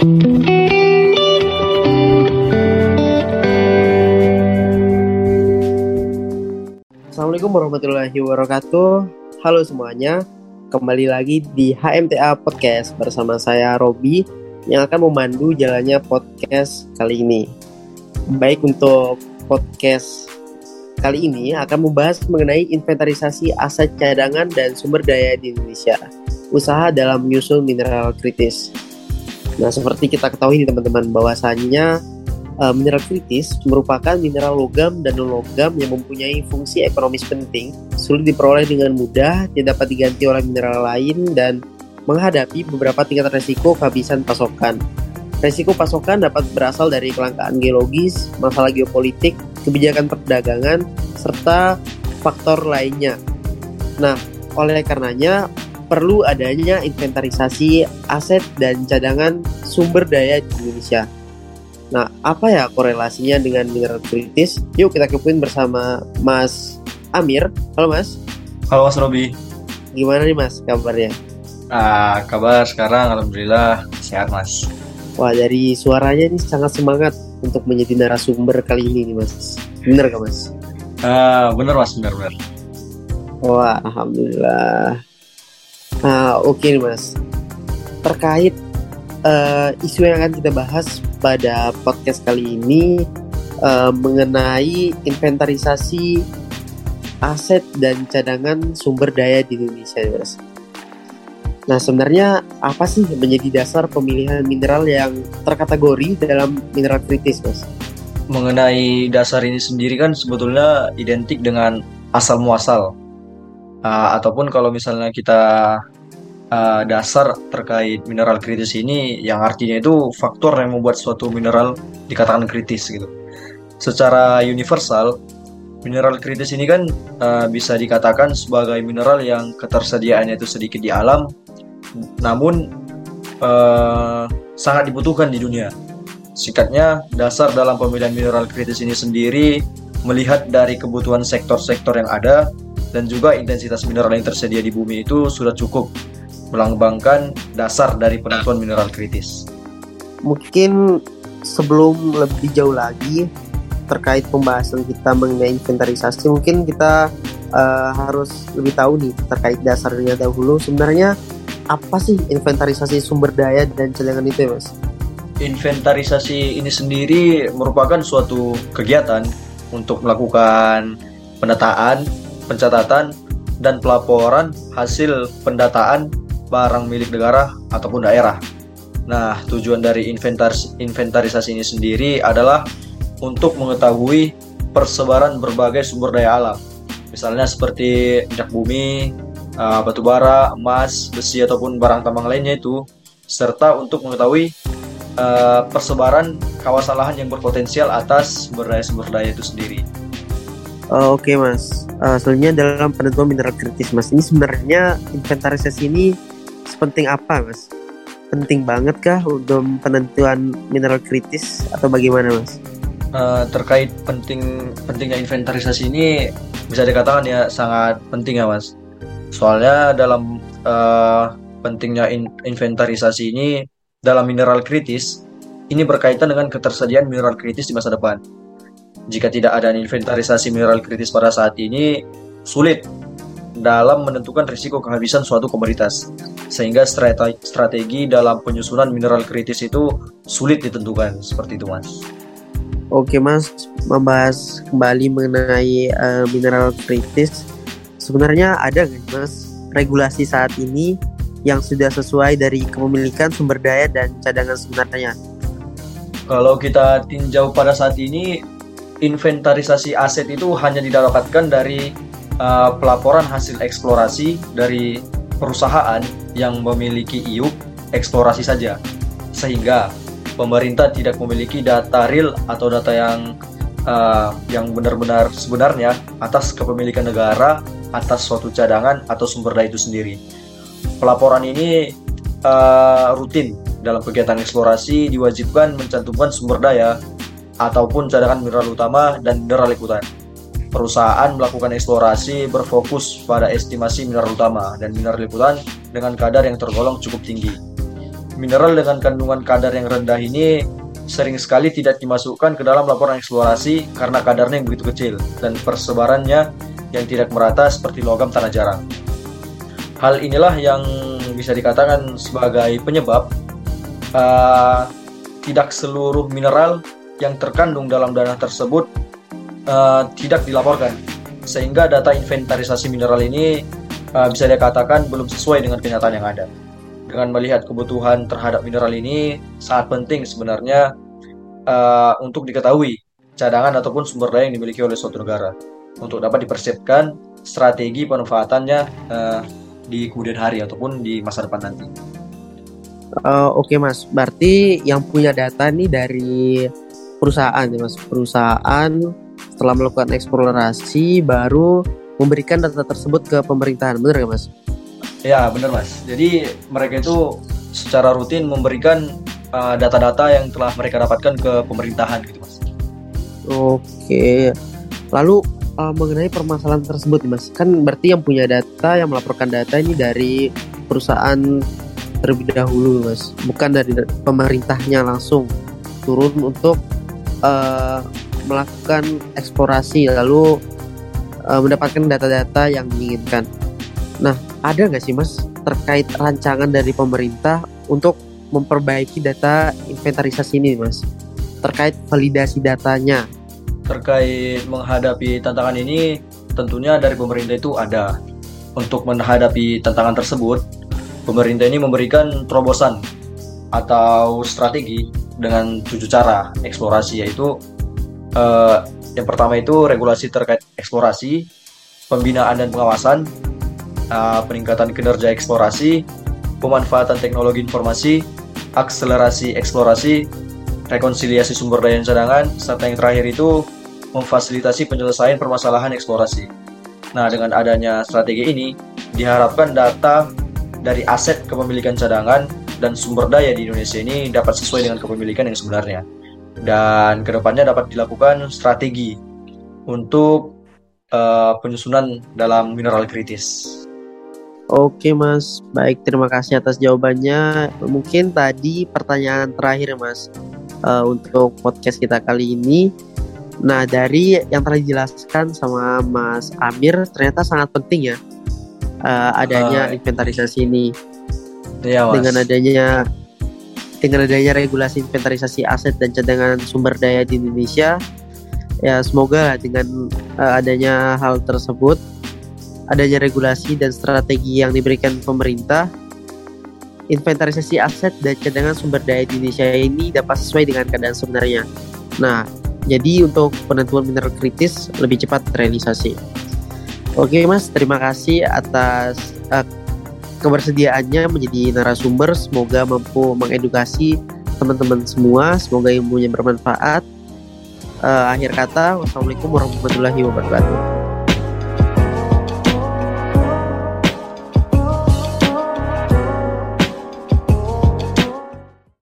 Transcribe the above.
Assalamualaikum warahmatullahi wabarakatuh. Halo semuanya, kembali lagi di HMTA Podcast bersama saya Robi yang akan memandu jalannya podcast kali ini. Baik untuk podcast kali ini akan membahas mengenai inventarisasi aset cadangan dan sumber daya di Indonesia, usaha dalam menyusul mineral kritis. Nah, seperti kita ketahui nih teman-teman bahwasannya uh, mineral kritis merupakan mineral logam dan non logam yang mempunyai fungsi ekonomis penting, sulit diperoleh dengan mudah, tidak dapat diganti oleh mineral lain dan menghadapi beberapa tingkat resiko kehabisan pasokan. Resiko pasokan dapat berasal dari kelangkaan geologis, masalah geopolitik, kebijakan perdagangan, serta faktor lainnya. Nah, oleh karenanya perlu adanya inventarisasi aset dan cadangan sumber daya di Indonesia Nah, apa ya korelasinya dengan mineral kritis? Yuk kita kepoin bersama Mas Amir. Halo Mas. Halo Mas Robi. Gimana nih Mas kabarnya? Ah, kabar sekarang alhamdulillah sehat Mas. Wah, dari suaranya ini sangat semangat untuk menjadi narasumber kali ini nih Mas. Bener gak Mas? Ah, bener Mas, bener bener. Wah, alhamdulillah. Nah, oke okay nih Mas. Terkait uh, isu yang akan kita bahas pada podcast kali ini uh, mengenai inventarisasi aset dan cadangan sumber daya di Indonesia. Nah, sebenarnya apa sih menjadi dasar pemilihan mineral yang terkategori dalam mineral kritis, Mas? Mengenai dasar ini sendiri kan sebetulnya identik dengan asal muasal. Uh, ataupun kalau misalnya kita uh, dasar terkait mineral kritis ini yang artinya itu faktor yang membuat suatu mineral dikatakan kritis gitu. Secara universal, mineral kritis ini kan uh, bisa dikatakan sebagai mineral yang ketersediaannya itu sedikit di alam, namun uh, sangat dibutuhkan di dunia. Sikatnya, dasar dalam pemilihan mineral kritis ini sendiri melihat dari kebutuhan sektor-sektor yang ada dan juga intensitas mineral yang tersedia di bumi itu sudah cukup melambangkan dasar dari penentuan mineral kritis. Mungkin sebelum lebih jauh lagi terkait pembahasan kita mengenai inventarisasi, mungkin kita uh, harus lebih tahu nih terkait dasarnya dahulu. Sebenarnya apa sih inventarisasi sumber daya dan cadangan itu ya, Mas? Inventarisasi ini sendiri merupakan suatu kegiatan untuk melakukan penataan, pencatatan, dan pelaporan hasil pendataan barang milik negara ataupun daerah. Nah, tujuan dari inventaris inventarisasi ini sendiri adalah untuk mengetahui persebaran berbagai sumber daya alam. Misalnya seperti minyak bumi, uh, batu bara, emas, besi ataupun barang tambang lainnya itu serta untuk mengetahui uh, persebaran kawasan lahan yang berpotensial atas sumber daya-sumber daya itu sendiri. Uh, Oke okay, mas, uh, selanjutnya dalam penentuan mineral kritis mas, ini sebenarnya inventarisasi ini sepenting apa mas? Penting banget kah untuk penentuan mineral kritis atau bagaimana mas? Uh, terkait penting pentingnya inventarisasi ini bisa dikatakan ya sangat penting ya mas. Soalnya dalam uh, pentingnya in inventarisasi ini dalam mineral kritis ini berkaitan dengan ketersediaan mineral kritis di masa depan. Jika tidak ada inventarisasi mineral kritis pada saat ini, sulit dalam menentukan risiko kehabisan suatu komoditas, sehingga strategi dalam penyusunan mineral kritis itu sulit ditentukan seperti itu, Mas. Oke, Mas, membahas kembali mengenai uh, mineral kritis. Sebenarnya ada nggak, Mas, regulasi saat ini yang sudah sesuai dari kepemilikan sumber daya dan cadangan sebenarnya? Kalau kita tinjau pada saat ini, inventarisasi aset itu hanya didapatkan dari uh, pelaporan hasil eksplorasi dari perusahaan yang memiliki IUP eksplorasi saja, sehingga pemerintah tidak memiliki data real atau data yang uh, yang benar-benar sebenarnya atas kepemilikan negara atas suatu cadangan atau sumber daya itu sendiri. Pelaporan ini uh, rutin dalam kegiatan eksplorasi diwajibkan mencantumkan sumber daya ataupun cadangan mineral utama dan mineral ikutan perusahaan melakukan eksplorasi berfokus pada estimasi mineral utama dan mineral liputan dengan kadar yang tergolong cukup tinggi. mineral dengan kandungan kadar yang rendah ini sering sekali tidak dimasukkan ke dalam laporan eksplorasi karena kadarnya yang begitu kecil dan persebarannya yang tidak merata seperti logam tanah jarang. Hal inilah yang bisa dikatakan sebagai penyebab uh, tidak seluruh mineral yang terkandung dalam dana tersebut uh, tidak dilaporkan, sehingga data inventarisasi mineral ini uh, bisa dikatakan belum sesuai dengan kenyataan yang ada. Dengan melihat kebutuhan terhadap mineral ini sangat penting sebenarnya uh, untuk diketahui cadangan ataupun sumber daya yang dimiliki oleh suatu negara. Untuk dapat dipersiapkan strategi pemanfaatannya uh, di kemudian hari ataupun di masa depan nanti. Uh, Oke okay, mas, berarti yang punya data nih dari perusahaan ya mas, perusahaan setelah melakukan eksplorasi baru memberikan data tersebut ke pemerintahan, benar ya mas? Ya benar mas. Jadi mereka itu secara rutin memberikan uh, data-data uh, yang telah mereka dapatkan ke pemerintahan gitu mas. Oke. Lalu uh, mengenai permasalahan tersebut mas, kan berarti yang punya data yang melaporkan data ini dari perusahaan terlebih dahulu mas, bukan dari pemerintahnya langsung turun untuk uh, melakukan eksplorasi lalu uh, mendapatkan data-data yang diinginkan. Nah, ada nggak sih mas terkait rancangan dari pemerintah untuk memperbaiki data inventarisasi ini mas? Terkait validasi datanya. Terkait menghadapi tantangan ini tentunya dari pemerintah itu ada. Untuk menghadapi tantangan tersebut pemerintah ini memberikan terobosan atau strategi dengan tujuh cara eksplorasi yaitu eh, yang pertama itu regulasi terkait eksplorasi pembinaan dan pengawasan uh, peningkatan kinerja eksplorasi, pemanfaatan teknologi informasi, akselerasi eksplorasi, rekonsiliasi sumber daya cadangan, serta yang terakhir itu memfasilitasi penyelesaian permasalahan eksplorasi. Nah, dengan adanya strategi ini, diharapkan data dari aset kepemilikan cadangan dan sumber daya di Indonesia ini dapat sesuai dengan kepemilikan yang sebenarnya. Dan ke depannya dapat dilakukan strategi untuk uh, penyusunan dalam mineral kritis. Oke Mas, baik terima kasih atas jawabannya. Mungkin tadi pertanyaan terakhir Mas uh, untuk podcast kita kali ini. Nah dari yang telah dijelaskan sama Mas Amir ternyata sangat penting ya uh, adanya uh, inventarisasi ini. Iya, mas. Dengan adanya dengan adanya regulasi inventarisasi aset dan cadangan sumber daya di Indonesia, ya semoga dengan uh, adanya hal tersebut adanya regulasi dan strategi yang diberikan pemerintah, inventarisasi aset dan cadangan sumber daya di Indonesia ini dapat sesuai dengan keadaan sebenarnya. Nah, jadi untuk penentuan mineral kritis lebih cepat terrealisasi. Oke Mas, terima kasih atas uh, kebersediaannya menjadi narasumber. Semoga mampu mengedukasi teman-teman semua. Semoga ilmunya bermanfaat. Uh, akhir kata, wassalamualaikum warahmatullahi wabarakatuh.